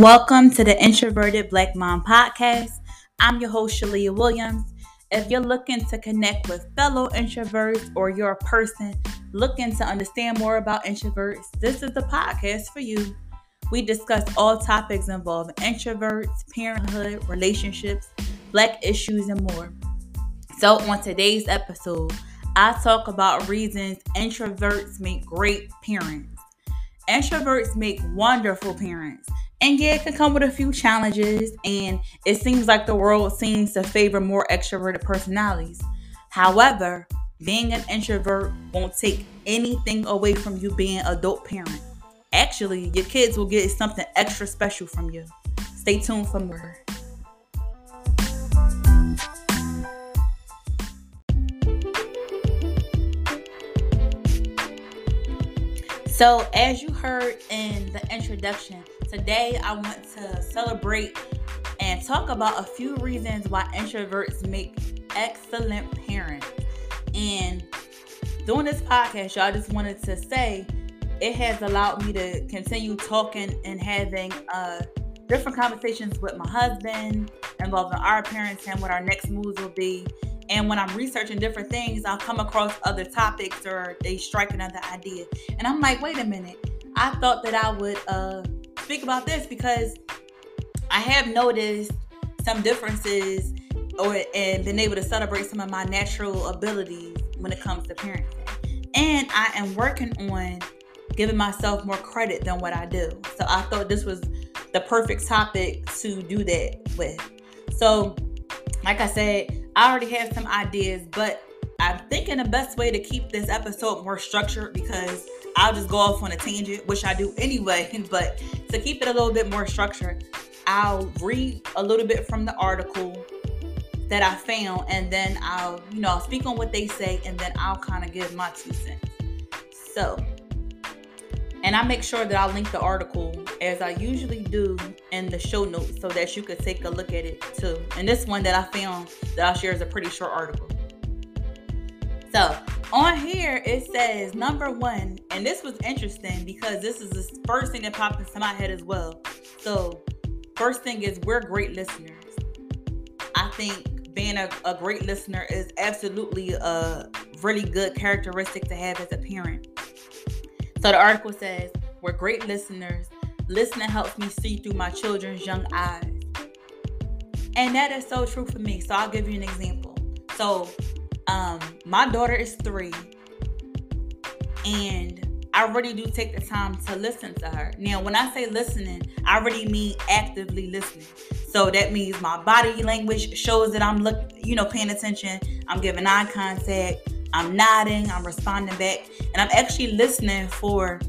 Welcome to the Introverted Black Mom Podcast. I'm your host, Shaleah Williams. If you're looking to connect with fellow introverts or you're a person looking to understand more about introverts, this is the podcast for you. We discuss all topics involving introverts, parenthood, relationships, black issues, and more. So, on today's episode, I talk about reasons introverts make great parents. Introverts make wonderful parents. And yeah, it can come with a few challenges, and it seems like the world seems to favor more extroverted personalities. However, being an introvert won't take anything away from you being adult parent. Actually, your kids will get something extra special from you. Stay tuned for more. So, as you heard in the introduction, today I want to celebrate and talk about a few reasons why introverts make excellent parents. And doing this podcast, y'all just wanted to say it has allowed me to continue talking and having uh, different conversations with my husband involving our parents and what our next moves will be and when I'm researching different things, I'll come across other topics or they strike another idea. And I'm like, wait a minute. I thought that I would uh, speak about this because I have noticed some differences or and been able to celebrate some of my natural abilities when it comes to parenting. And I am working on giving myself more credit than what I do. So I thought this was the perfect topic to do that with. So, like I said, I already have some ideas, but I'm thinking the best way to keep this episode more structured because I'll just go off on a tangent, which I do anyway. But to keep it a little bit more structured, I'll read a little bit from the article that I found, and then I'll, you know, speak on what they say, and then I'll kind of give my two cents. So, and I make sure that I link the article as I usually do in the show notes so that you could take a look at it too. And this one that I found that I'll share is a pretty short article. So on here it says number one, and this was interesting because this is the first thing that popped into my head as well. So first thing is we're great listeners. I think being a, a great listener is absolutely a really good characteristic to have as a parent. So the article says, We're great listeners. Listening helps me see through my children's young eyes. And that is so true for me. So I'll give you an example. So um, my daughter is three, and I really do take the time to listen to her. Now, when I say listening, I really mean actively listening. So that means my body language shows that I'm look, you know, paying attention. I'm giving eye contact. I'm nodding, I'm responding back, and I'm actually listening for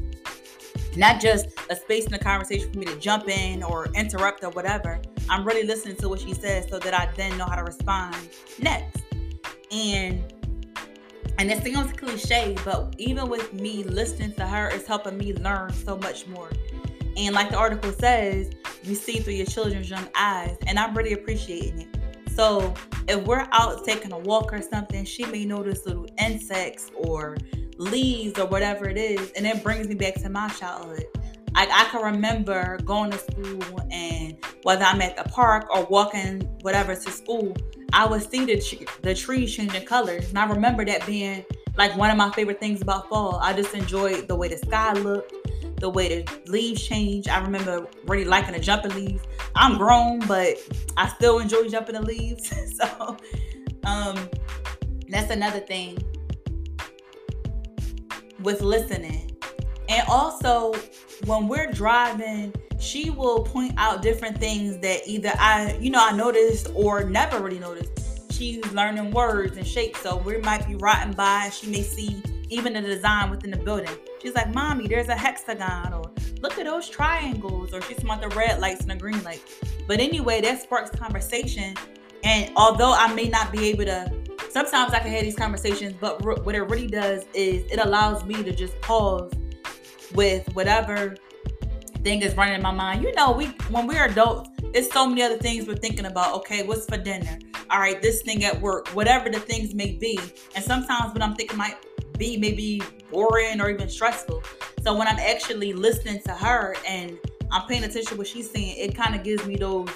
not just a space in the conversation for me to jump in or interrupt or whatever. I'm really listening to what she says so that I then know how to respond next. And and it sounds cliche, but even with me listening to her, it's helping me learn so much more. And like the article says, you see through your children's young eyes, and I'm really appreciating it. So if we're out taking a walk or something, she may notice little insects or leaves or whatever it is, and it brings me back to my childhood. I, I can remember going to school and whether I'm at the park or walking whatever to school, I would see the, the trees changing colors. And I remember that being like one of my favorite things about fall. I just enjoyed the way the sky looked the way the leaves change. I remember really liking the jumping leaves. I'm grown, but I still enjoy jumping the leaves. so um that's another thing with listening. And also when we're driving, she will point out different things that either I, you know, I noticed or never really noticed. She's learning words and shapes. So we might be riding by, she may see even the design within the building. She's like, Mommy, there's a hexagon, or look at those triangles, or she's about the red lights and the green lights. But anyway, that sparks conversation. And although I may not be able to, sometimes I can have these conversations, but what it really does is it allows me to just pause with whatever thing is running in my mind. You know, we when we're adults, it's so many other things we're thinking about. Okay, what's for dinner? All right, this thing at work, whatever the things may be. And sometimes when I'm thinking might be maybe boring or even stressful. So when I'm actually listening to her and I'm paying attention to what she's saying, it kind of gives me those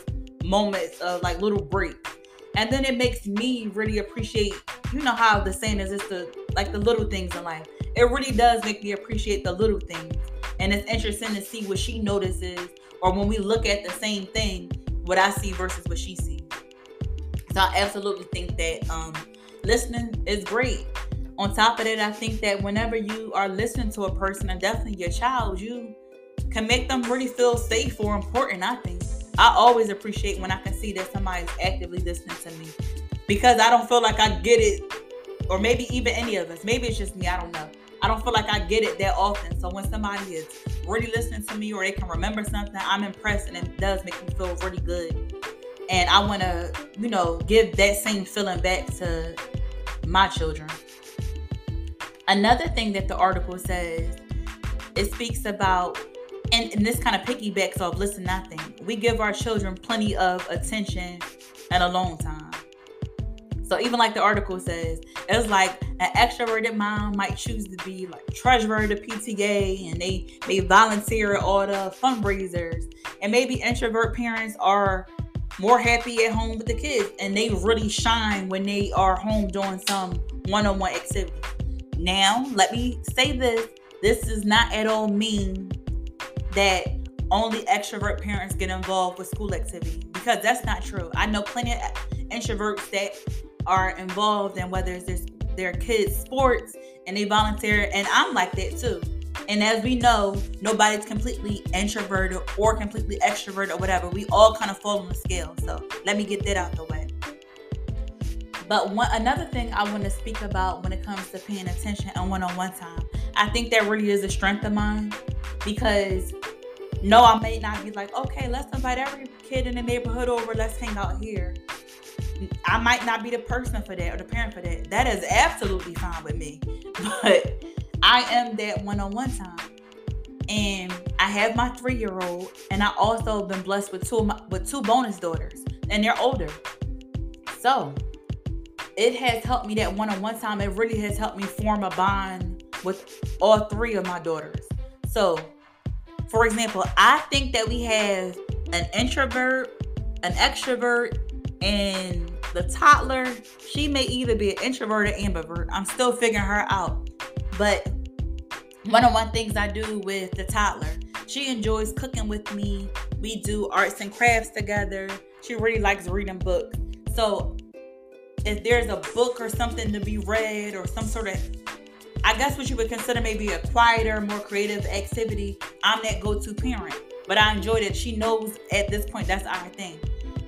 moments of like little breaks. And then it makes me really appreciate, you know how the saying is it's the like the little things in life. It really does make me appreciate the little things. And it's interesting to see what she notices or when we look at the same thing, what I see versus what she sees. So I absolutely think that um, listening is great. On top of it, I think that whenever you are listening to a person, and definitely your child, you can make them really feel safe or important. I think I always appreciate when I can see that somebody's actively listening to me because I don't feel like I get it, or maybe even any of us. Maybe it's just me. I don't know. I don't feel like I get it that often. So when somebody is really listening to me or they can remember something, I'm impressed and it does make me feel really good. And I want to, you know, give that same feeling back to my children. Another thing that the article says, it speaks about, and, and this kind of piggybacks off listen nothing. We give our children plenty of attention at a long time. So even like the article says, it's like an extroverted mom might choose to be like treasurer of the PTA and they may volunteer at all the fundraisers. And maybe introvert parents are more happy at home with the kids and they really shine when they are home doing some one-on-one activity. Now, let me say this. This does not at all mean that only extrovert parents get involved with school activity because that's not true. I know plenty of introverts that are involved in whether it's their, their kids' sports and they volunteer, and I'm like that too. And as we know, nobody's completely introverted or completely extroverted or whatever. We all kind of fall on the scale. So let me get that out the way. But one another thing I want to speak about when it comes to paying attention and one-on-one time, I think that really is a strength of mine because no, I may not be like, okay, let's invite every kid in the neighborhood over, let's hang out here. I might not be the person for that or the parent for that. That is absolutely fine with me. But I am that one on one time. And I have my three year old, and I also been blessed with two my, with two bonus daughters, and they're older. So it has helped me that one on one time. It really has helped me form a bond with all three of my daughters. So, for example, I think that we have an introvert, an extrovert, and the toddler, she may either be an introvert or ambivert. I'm still figuring her out. But one of one things I do with the toddler, she enjoys cooking with me. We do arts and crafts together. She really likes reading books. So if there's a book or something to be read or some sort of I guess what you would consider maybe a quieter, more creative activity, I'm that go-to parent. But I enjoy that she knows at this point that's our thing.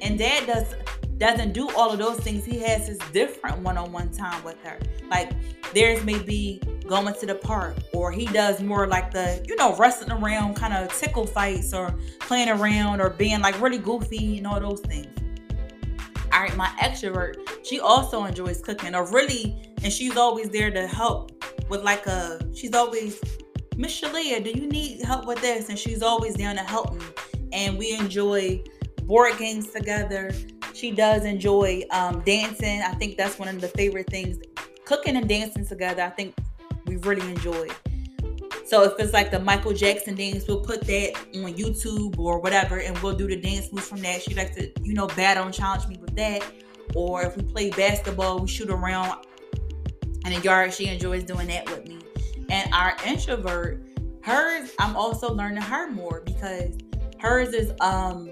And dad does doesn't do all of those things. He has his different one-on-one time with her. Like theirs may be going to the park, or he does more like the, you know, wrestling around kind of tickle fights or playing around or being like really goofy and all those things. All right, my extrovert, she also enjoys cooking or really, and she's always there to help with like a, she's always, Miss Shaleah, do you need help with this? And she's always down to help me. And we enjoy board games together she does enjoy um, dancing. I think that's one of the favorite things. Cooking and dancing together, I think we really enjoy. So if it's like the Michael Jackson dance, we'll put that on YouTube or whatever, and we'll do the dance moves from that. She likes to, you know, battle and challenge me with that. Or if we play basketball, we shoot around in the yard. She enjoys doing that with me. And our introvert, hers, I'm also learning her more because hers is um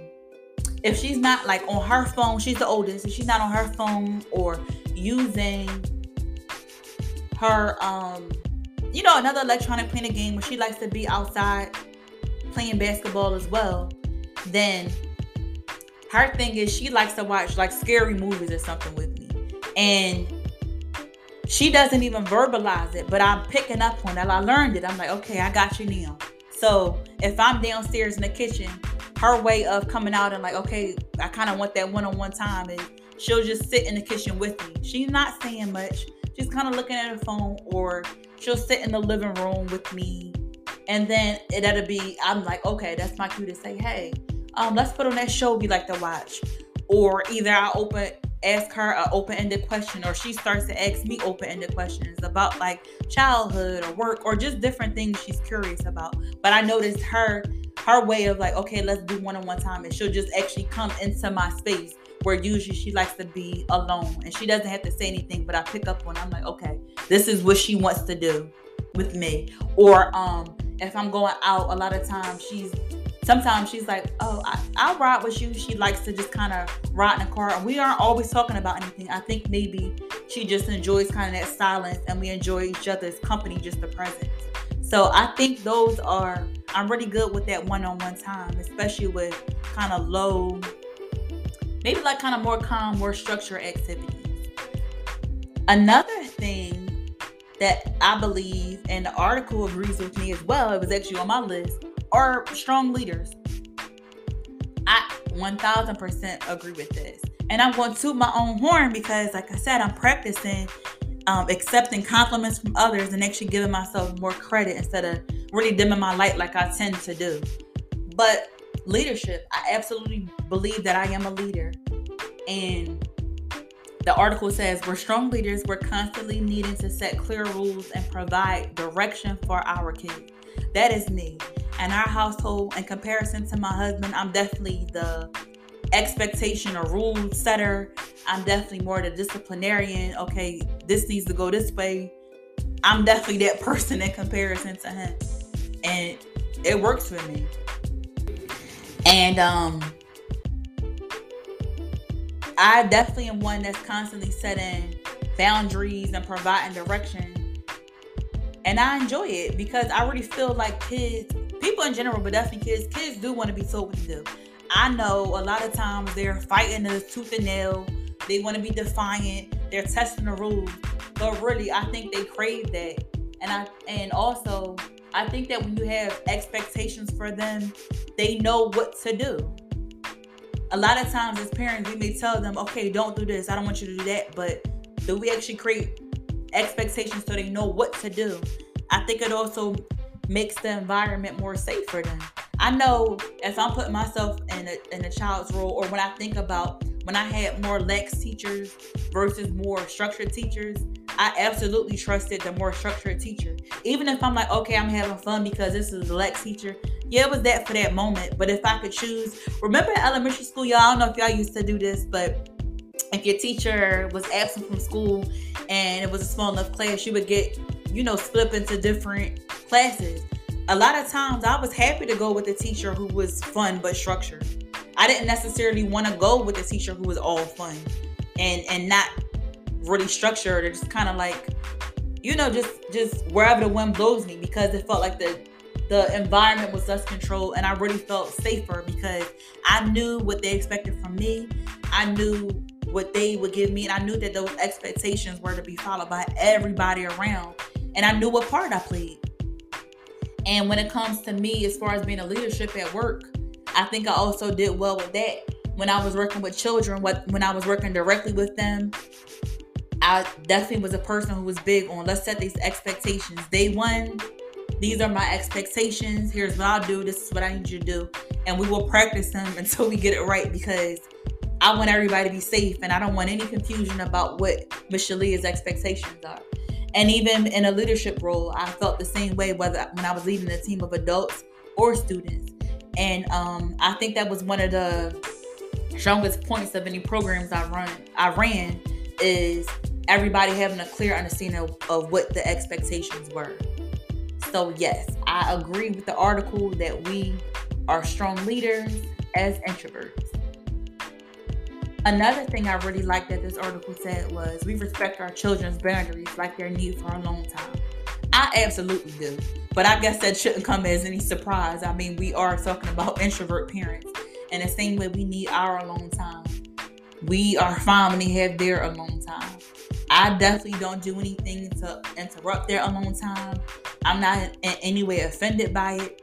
if she's not like on her phone, she's the oldest. If she's not on her phone or using her um you know another electronic playing a game where she likes to be outside playing basketball as well, then her thing is she likes to watch like scary movies or something with me. And she doesn't even verbalize it, but I'm picking up on that. I learned it. I'm like, okay, I got you now. So if I'm downstairs in the kitchen her way of coming out and like, okay, I kind of want that one-on-one time and she'll just sit in the kitchen with me. She's not saying much. She's kind of looking at her phone or she'll sit in the living room with me. And then it'll be, I'm like, okay, that's my cue to say, hey, um, let's put on that show we like to watch. Or either I open ask her an open-ended question or she starts to ask me open-ended questions about like childhood or work or just different things she's curious about. But I noticed her her way of like, okay, let's do one-on-one time, and she'll just actually come into my space where usually she likes to be alone and she doesn't have to say anything, but I pick up on I'm like, okay, this is what she wants to do with me. Or um if I'm going out, a lot of times she's sometimes she's like, Oh, I, I'll ride with you. She likes to just kind of ride in the car. And we aren't always talking about anything. I think maybe she just enjoys kind of that silence and we enjoy each other's company, just the presence. So I think those are I'm really good with that one-on-one time, especially with kind of low maybe like kind of more calm, more structured activities. Another thing that I believe, and the article agrees with me as well, it was actually on my list, are strong leaders. I 1000% agree with this. And I'm going to toot my own horn because, like I said, I'm practicing um, accepting compliments from others and actually giving myself more credit instead of really dimming my light like I tend to do. But leadership. I absolutely believe that I am a leader. And the article says we're strong leaders. We're constantly needing to set clear rules and provide direction for our kids. That is me. And our household, in comparison to my husband, I'm definitely the expectation or rule setter. I'm definitely more the disciplinarian. Okay, this needs to go this way. I'm definitely that person in comparison to him. And it works for me. And um I definitely am one that's constantly setting boundaries and providing direction. And I enjoy it because I really feel like kids, people in general, but definitely kids, kids do want to be told what to do. I know a lot of times they're fighting the tooth and nail. They want to be defiant. They're testing the rules. But really, I think they crave that. And I and also I think that when you have expectations for them, they know what to do. A lot of times, as parents, we may tell them, okay, don't do this, I don't want you to do that. But do we actually create expectations so they know what to do? I think it also makes the environment more safe for them. I know if I'm putting myself in a, in a child's role, or when I think about when I had more lax teachers versus more structured teachers, I absolutely trusted the more structured teacher. Even if I'm like, okay, I'm having fun because this is a Lex teacher. Yeah, it was that for that moment. But if I could choose, remember elementary school, y'all, I don't know if y'all used to do this, but if your teacher was absent from school and it was a small enough class, you would get, you know, split into different classes. A lot of times I was happy to go with a teacher who was fun but structured. I didn't necessarily want to go with a teacher who was all fun and and not really structured or just kind of like you know just just wherever the wind blows me because it felt like the the environment was less controlled and I really felt safer because I knew what they expected from me. I knew what they would give me and I knew that those expectations were to be followed by everybody around and I knew what part I played. And when it comes to me as far as being a leadership at work, I think I also did well with that. When I was working with children, what when I was working directly with them, I definitely was a person who was big on let's set these expectations. Day one, these are my expectations. Here's what I'll do. This is what I need you to do. And we will practice them until we get it right because I want everybody to be safe and I don't want any confusion about what Shaleah's expectations are. And even in a leadership role, I felt the same way whether when I was leading a team of adults or students. And um, I think that was one of the strongest points of any programs I run I ran is everybody having a clear understanding of, of what the expectations were. So, yes, I agree with the article that we are strong leaders as introverts. Another thing I really liked that this article said was we respect our children's boundaries like their need for a long time. I absolutely do. But I guess that shouldn't come as any surprise. I mean, we are talking about introvert parents. And the same way we need our alone time. We are fine when have their alone time. I definitely don't do anything to interrupt their alone time. I'm not in any way offended by it.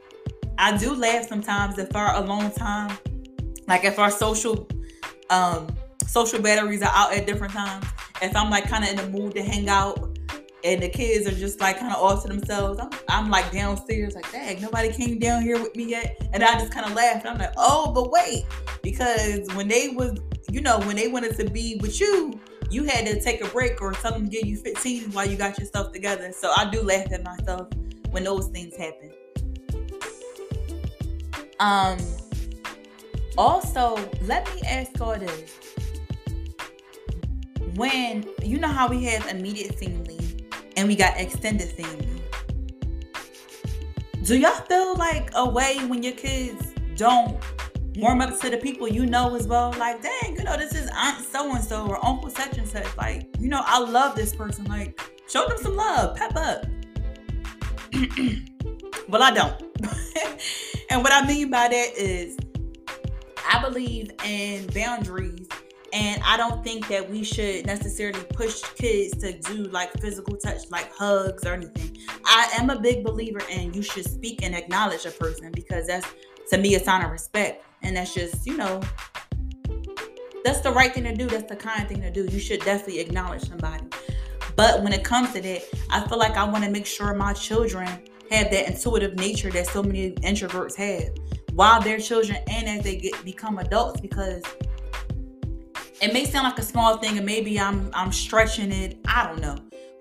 I do laugh sometimes if our alone time, like if our social um social batteries are out at different times. If I'm like kind of in the mood to hang out and the kids are just like kind of off to themselves, I'm, I'm like downstairs like, dang, nobody came down here with me yet. And I just kind of laughed. I'm like, oh, but wait, because when they was, you know, when they wanted to be with you, you had to take a break or tell them to give you 15 while you got your stuff together. So I do laugh at myself when those things happen. Um, also, let me ask all this. When you know how we have immediate family and we got extended family, do y'all feel like a way when your kids don't warm up to the people you know as well? Like, dang, you know, this is Aunt so and so or Uncle such and such. Like, you know, I love this person. Like, show them some love, pep up. well, I don't. and what I mean by that is, I believe in boundaries. And I don't think that we should necessarily push kids to do like physical touch, like hugs or anything. I am a big believer in you should speak and acknowledge a person because that's to me a sign of respect. And that's just, you know, that's the right thing to do. That's the kind thing to do. You should definitely acknowledge somebody. But when it comes to that, I feel like I want to make sure my children have that intuitive nature that so many introverts have while they're children and as they get become adults because it may sound like a small thing and maybe I'm I'm stretching it. I don't know.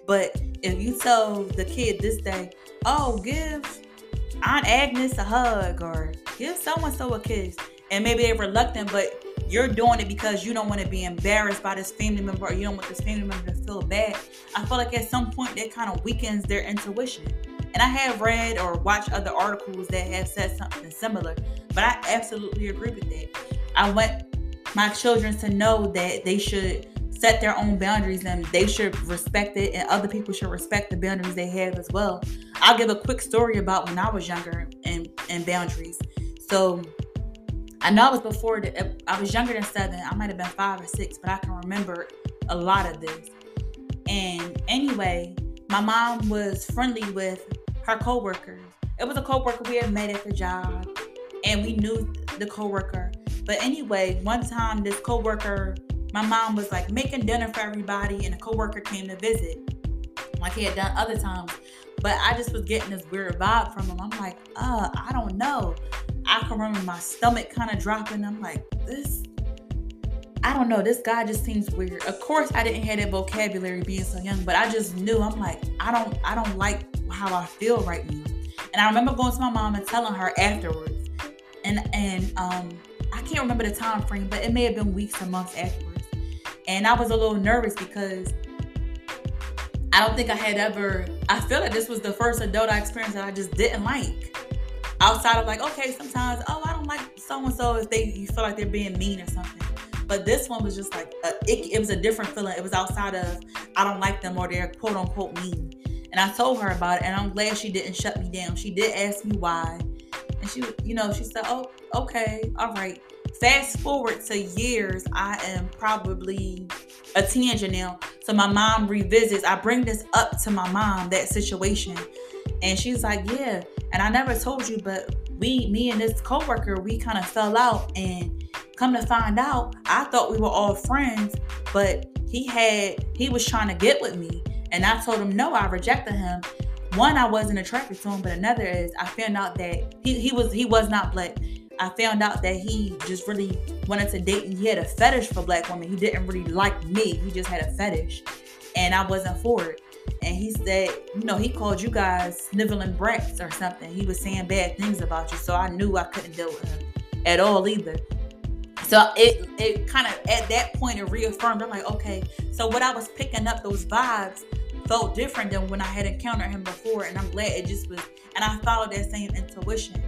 But if you tell the kid this day, oh, give Aunt Agnes a hug or give someone so a kiss, and maybe they're reluctant, but you're doing it because you don't want to be embarrassed by this family member or you don't want this family member to feel bad. I feel like at some point that kind of weakens their intuition. And I have read or watched other articles that have said something similar, but I absolutely agree with that. I want my children to know that they should set their own boundaries and they should respect it and other people should respect the boundaries they have as well. I'll give a quick story about when I was younger and, and boundaries. So I know it was before I was younger than seven. I might have been five or six, but I can remember a lot of this. And anyway, my mom was friendly with her coworkers. It was a coworker we had met at the job, and we knew the coworker. But anyway, one time this coworker, my mom was like making dinner for everybody, and a coworker came to visit, like he had done other times. But I just was getting this weird vibe from him. I'm like, uh, I don't know. I can remember my stomach kind of dropping. I'm like, this, I don't know. This guy just seems weird. Of course, I didn't have that vocabulary being so young, but I just knew. I'm like, I don't, I don't like how I feel right now. And I remember going to my mom and telling her afterwards. And and um, I can't remember the time frame, but it may have been weeks or months afterwards. And I was a little nervous because I don't think I had ever. I feel like this was the first adult I experienced that I just didn't like. Outside of like, okay, sometimes, oh, I don't like so and so if they you feel like they're being mean or something. But this one was just like a, it, it was a different feeling. It was outside of I don't like them or they're quote unquote mean. And I told her about it, and I'm glad she didn't shut me down. She did ask me why, and she, you know, she said, "Oh, okay, all right." Fast forward to years, I am probably a teenager now. So my mom revisits. I bring this up to my mom that situation, and she's like, "Yeah." And I never told you, but we, me and this coworker, we kind of fell out, and come to find out, I thought we were all friends, but he had he was trying to get with me and I told him no, I rejected him. One, I wasn't attracted to him, but another is I found out that he, he was he was not black. I found out that he just really wanted to date and he had a fetish for black women. He didn't really like me. He just had a fetish. And I wasn't for it. And he said, you know, he called you guys sniveling brats or something. He was saying bad things about you. So I knew I couldn't deal with him at all either. So it it kind of at that point it reaffirmed. I'm like, okay. So what I was picking up those vibes felt different than when I had encountered him before. And I'm glad it just was, and I followed that same intuition.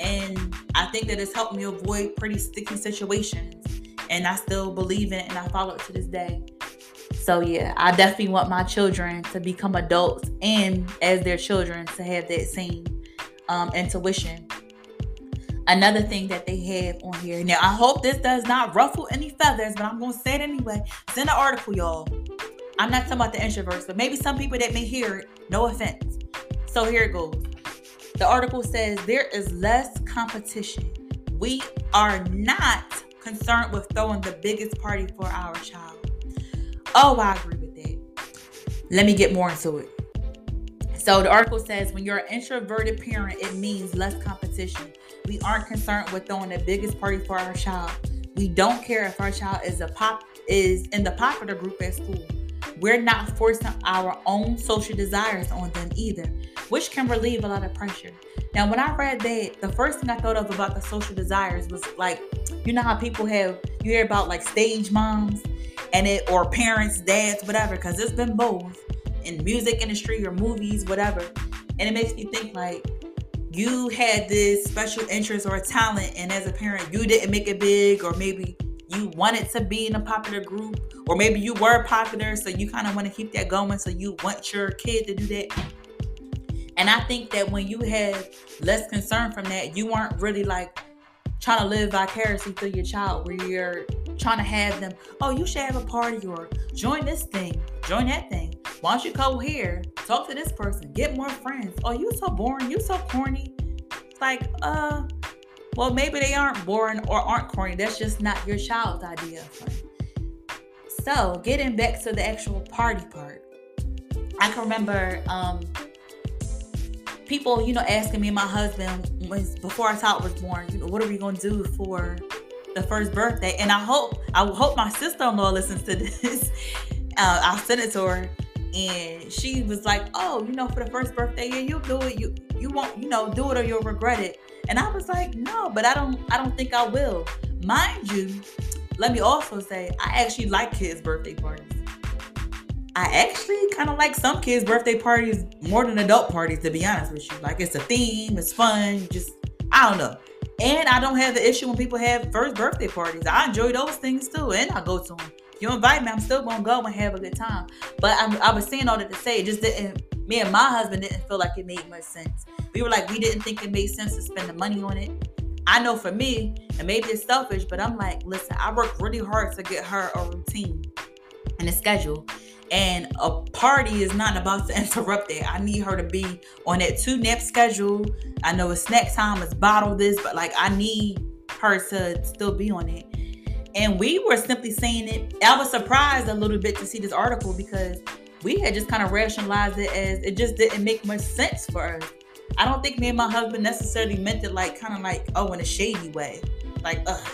And I think that it's helped me avoid pretty sticky situations. And I still believe in it and I follow it to this day. So yeah, I definitely want my children to become adults and as their children to have that same um, intuition. Another thing that they have on here. Now I hope this does not ruffle any feathers, but I'm gonna say it anyway. It's in the article, y'all. I'm not talking about the introverts, but maybe some people that may hear it, no offense. So here it goes. The article says there is less competition. We are not concerned with throwing the biggest party for our child. Oh, I agree with that. Let me get more into it. So the article says when you're an introverted parent, it means less competition. We aren't concerned with throwing the biggest party for our child. We don't care if our child is a pop is in the popular group at school we're not forcing our own social desires on them either, which can relieve a lot of pressure. Now, when I read that, the first thing I thought of about the social desires was like, you know how people have you hear about like stage moms and it or parents, dads, whatever, because it's been both in music industry or movies, whatever. And it makes me think like you had this special interest or talent, and as a parent, you didn't make it big, or maybe you wanted to be in a popular group, or maybe you were popular, so you kind of want to keep that going, so you want your kid to do that. And I think that when you have less concern from that, you weren't really like trying to live vicariously through your child, where you're trying to have them, oh, you should have a party or join this thing, join that thing. Why don't you go here, talk to this person, get more friends? Oh, you so boring, you so corny. It's like, uh, well, maybe they aren't boring or aren't corny. That's just not your child's idea. So, getting back to the actual party part, I can remember um, people, you know, asking me and my husband was before our child was born, you know, what are we gonna do for the first birthday? And I hope I hope my sister-in-law listens to this. Uh, I'll send it to her. And she was like, Oh, you know, for the first birthday, yeah, you'll do it. You you won't, you know, do it or you'll regret it. And I was like, no, but I don't I don't think I will. Mind you, let me also say I actually like kids' birthday parties. I actually kind of like some kids' birthday parties more than adult parties, to be honest with you. Like it's a theme, it's fun, just I don't know. And I don't have the issue when people have first birthday parties. I enjoy those things too, and I go to them. You invite me, I'm still gonna go and have a good time. But I'm, I was saying all that to say, it just didn't. Me and my husband didn't feel like it made much sense. We were like, we didn't think it made sense to spend the money on it. I know for me, and maybe it's selfish, but I'm like, listen, I worked really hard to get her a routine and a schedule. And a party is not about to interrupt that. I need her to be on that two nap schedule. I know it's snack time, it's bottle this, but like I need her to still be on it. And we were simply saying it. I was surprised a little bit to see this article because we had just kind of rationalized it as it just didn't make much sense for us. I don't think me and my husband necessarily meant it like kind of like, oh, in a shady way. Like, ugh,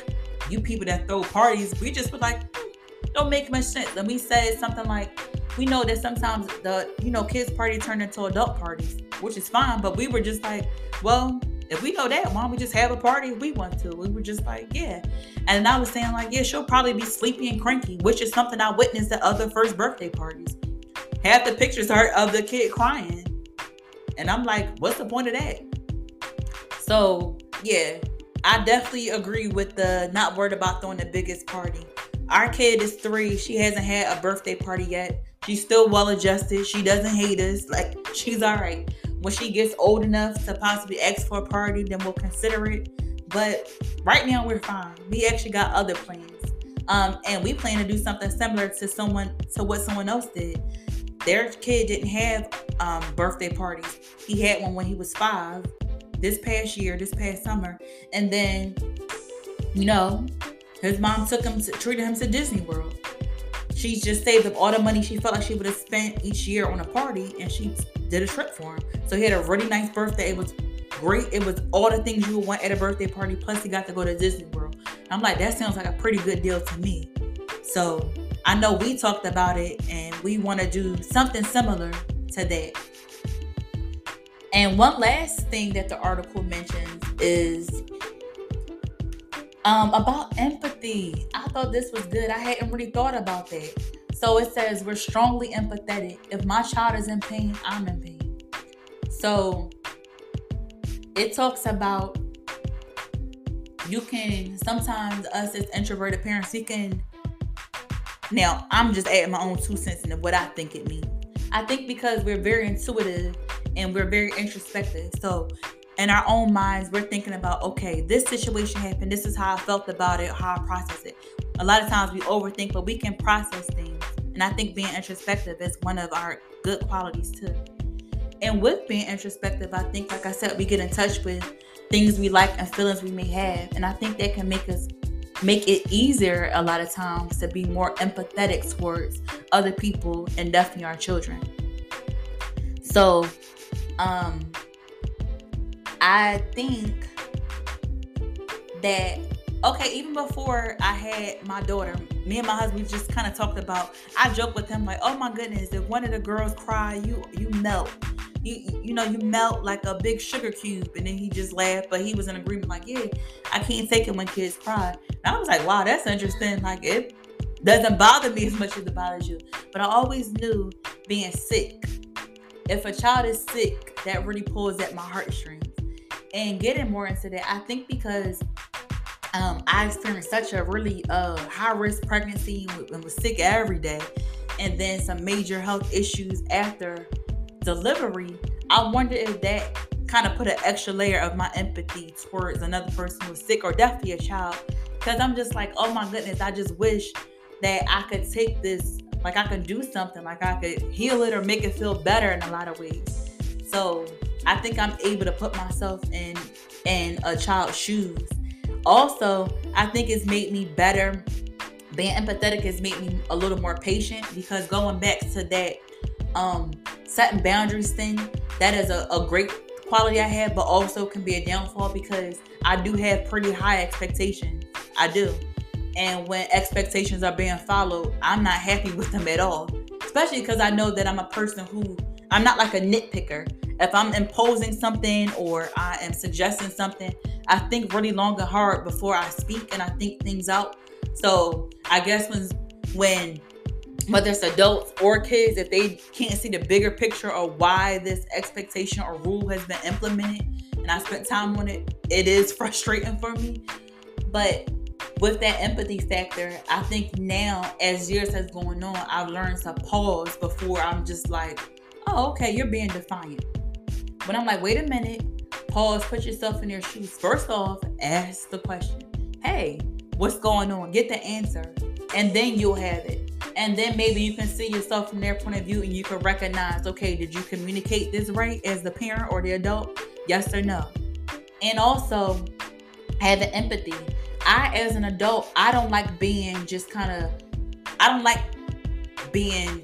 you people that throw parties, we just were like, hmm, don't make much sense. And we said something like, we know that sometimes the, you know, kids' party turn into adult parties, which is fine. But we were just like, well, if we know that, why don't we just have a party if we want to? We were just like, yeah. And I was saying, like, yeah, she'll probably be sleepy and cranky, which is something I witnessed at other first birthday parties. Half the pictures are of the kid crying. And I'm like, what's the point of that? So, yeah, I definitely agree with the not worried about throwing the biggest party. Our kid is three. She hasn't had a birthday party yet. She's still well adjusted. She doesn't hate us. Like, she's all right. When she gets old enough to possibly ask for a party, then we'll consider it. But right now, we're fine. We actually got other plans. Um, and we plan to do something similar to someone to what someone else did. Their kid didn't have um, birthday parties. He had one when he was five. This past year, this past summer, and then, you know, his mom took him, to, treated him to Disney World. She just saved up all the money she felt like she would have spent each year on a party, and she did a trip for him. So he had a really nice birthday. It was great. It was all the things you would want at a birthday party. Plus, he got to go to Disney World. I'm like, that sounds like a pretty good deal to me. So I know we talked about it, and we want to do something similar to that. And one last thing that the article mentions is um, about empathy. I thought this was good. I hadn't really thought about that. So it says we're strongly empathetic. If my child is in pain, I'm in pain. So it talks about you can sometimes us as introverted parents, we can now I'm just adding my own two cents into what I think it means. I think because we're very intuitive and we're very introspective. So in our own minds, we're thinking about, okay, this situation happened. This is how I felt about it, how I process it. A lot of times we overthink, but we can process things. And I think being introspective is one of our good qualities too. And with being introspective, I think, like I said, we get in touch with things we like and feelings we may have. And I think that can make us make it easier a lot of times to be more empathetic towards other people and definitely our children. So, um, I think that okay, even before I had my daughter, me and my husband just kind of talked about. I joke with him like, "Oh my goodness, if one of the girls cry, you you melt." You, you know you melt like a big sugar cube and then he just laughed but he was in agreement like yeah i can't take it when kids cry and i was like wow that's interesting like it doesn't bother me as much as it bothers you but i always knew being sick if a child is sick that really pulls at my heartstrings and getting more into that i think because um, I experienced such a really uh, high risk pregnancy and was sick every day, and then some major health issues after delivery. I wonder if that kind of put an extra layer of my empathy towards another person who's sick or definitely a child. Because I'm just like, oh my goodness, I just wish that I could take this, like I could do something, like I could heal it or make it feel better in a lot of ways. So I think I'm able to put myself in in a child's shoes also, I think it's made me better. Being empathetic has made me a little more patient because going back to that um setting boundaries thing, that is a, a great quality I have, but also can be a downfall because I do have pretty high expectations. I do. And when expectations are being followed, I'm not happy with them at all. Especially because I know that I'm a person who I'm not like a nitpicker. If I'm imposing something or I am suggesting something, I think really long and hard before I speak and I think things out. So I guess when when whether it's adults or kids, if they can't see the bigger picture of why this expectation or rule has been implemented, and I spent time on it, it is frustrating for me. But with that empathy factor, I think now as years has going on, I've learned to pause before I'm just like, oh, okay, you're being defiant. But I'm like, wait a minute, pause, put yourself in their shoes. First off, ask the question Hey, what's going on? Get the answer, and then you'll have it. And then maybe you can see yourself from their point of view and you can recognize okay, did you communicate this right as the parent or the adult? Yes or no? And also, having empathy. I, as an adult, I don't like being just kind of, I don't like being,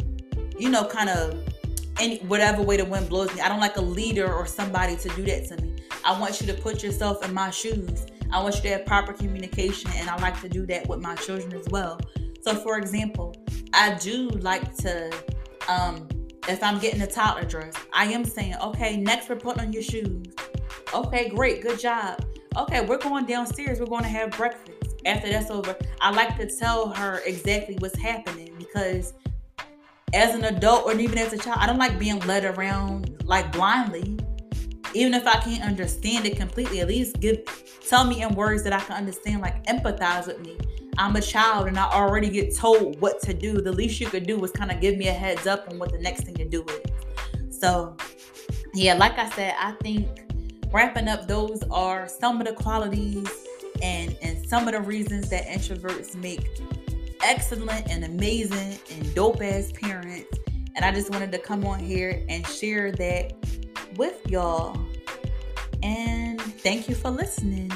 you know, kind of any whatever way the wind blows me. I don't like a leader or somebody to do that to me. I want you to put yourself in my shoes. I want you to have proper communication, and I like to do that with my children as well. So, for example, I do like to, um, if I'm getting a toddler dress, I am saying, okay, next we're putting on your shoes. Okay, great, good job. Okay, we're going downstairs. We're going to have breakfast. After that's over, I like to tell her exactly what's happening because as an adult or even as a child, I don't like being led around like blindly. Even if I can't understand it completely, at least give tell me in words that I can understand, like empathize with me. I'm a child and I already get told what to do. The least you could do was kind of give me a heads up on what the next thing to do is. So, yeah, like I said, I think wrapping up, those are some of the qualities and and some of the reasons that introverts make excellent and amazing and dope ass parents. And I just wanted to come on here and share that with y'all. And thank you for listening.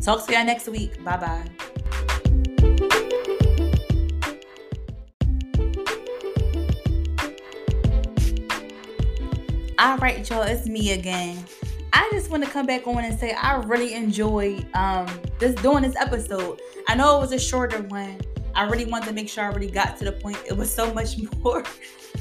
Talk to y'all next week. Bye bye. All right, y'all, it's me again. I just want to come back on and say I really enjoyed um this doing this episode. I know it was a shorter one, I really wanted to make sure I already got to the point. It was so much more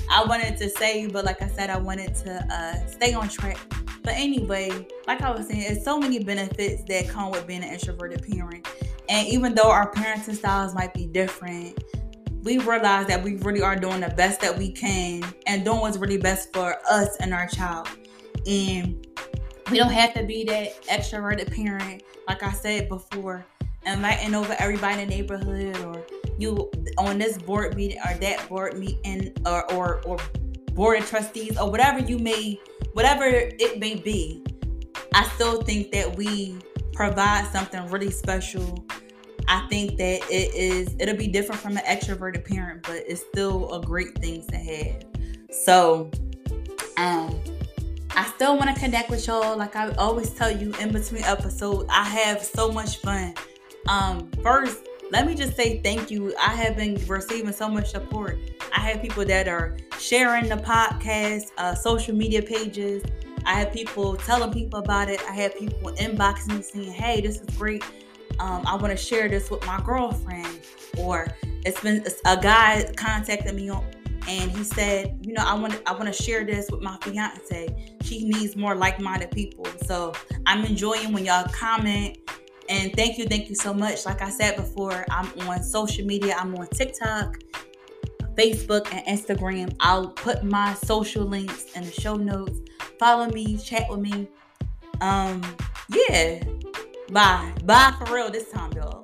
I wanted to say, but like I said, I wanted to uh, stay on track. But anyway, like I was saying, there's so many benefits that come with being an introverted parent. And even though our parenting styles might be different, we realize that we really are doing the best that we can and doing what's really best for us and our child. And we don't have to be that extroverted parent, like I said before, inviting over everybody in the neighborhood or you on this board meeting or that board meeting or or, or board of trustees or whatever you may whatever it may be i still think that we provide something really special i think that it is it'll be different from an extroverted parent but it's still a great thing to have so um I still want to connect with y'all. Like I always tell you in between episodes, I have so much fun. Um, first, let me just say thank you. I have been receiving so much support. I have people that are sharing the podcast, uh, social media pages. I have people telling people about it. I have people inboxing me saying, hey, this is great. um, I want to share this with my girlfriend, or it's been a guy contacted me on, and he said, you know, I want I want to share this with my fiance. She needs more like-minded people. So I'm enjoying when y'all comment. And thank you, thank you so much. Like I said before, I'm on social media. I'm on TikTok, Facebook, and Instagram. I'll put my social links in the show notes. Follow me, chat with me. Um, yeah. Bye. Bye for real this time, y'all.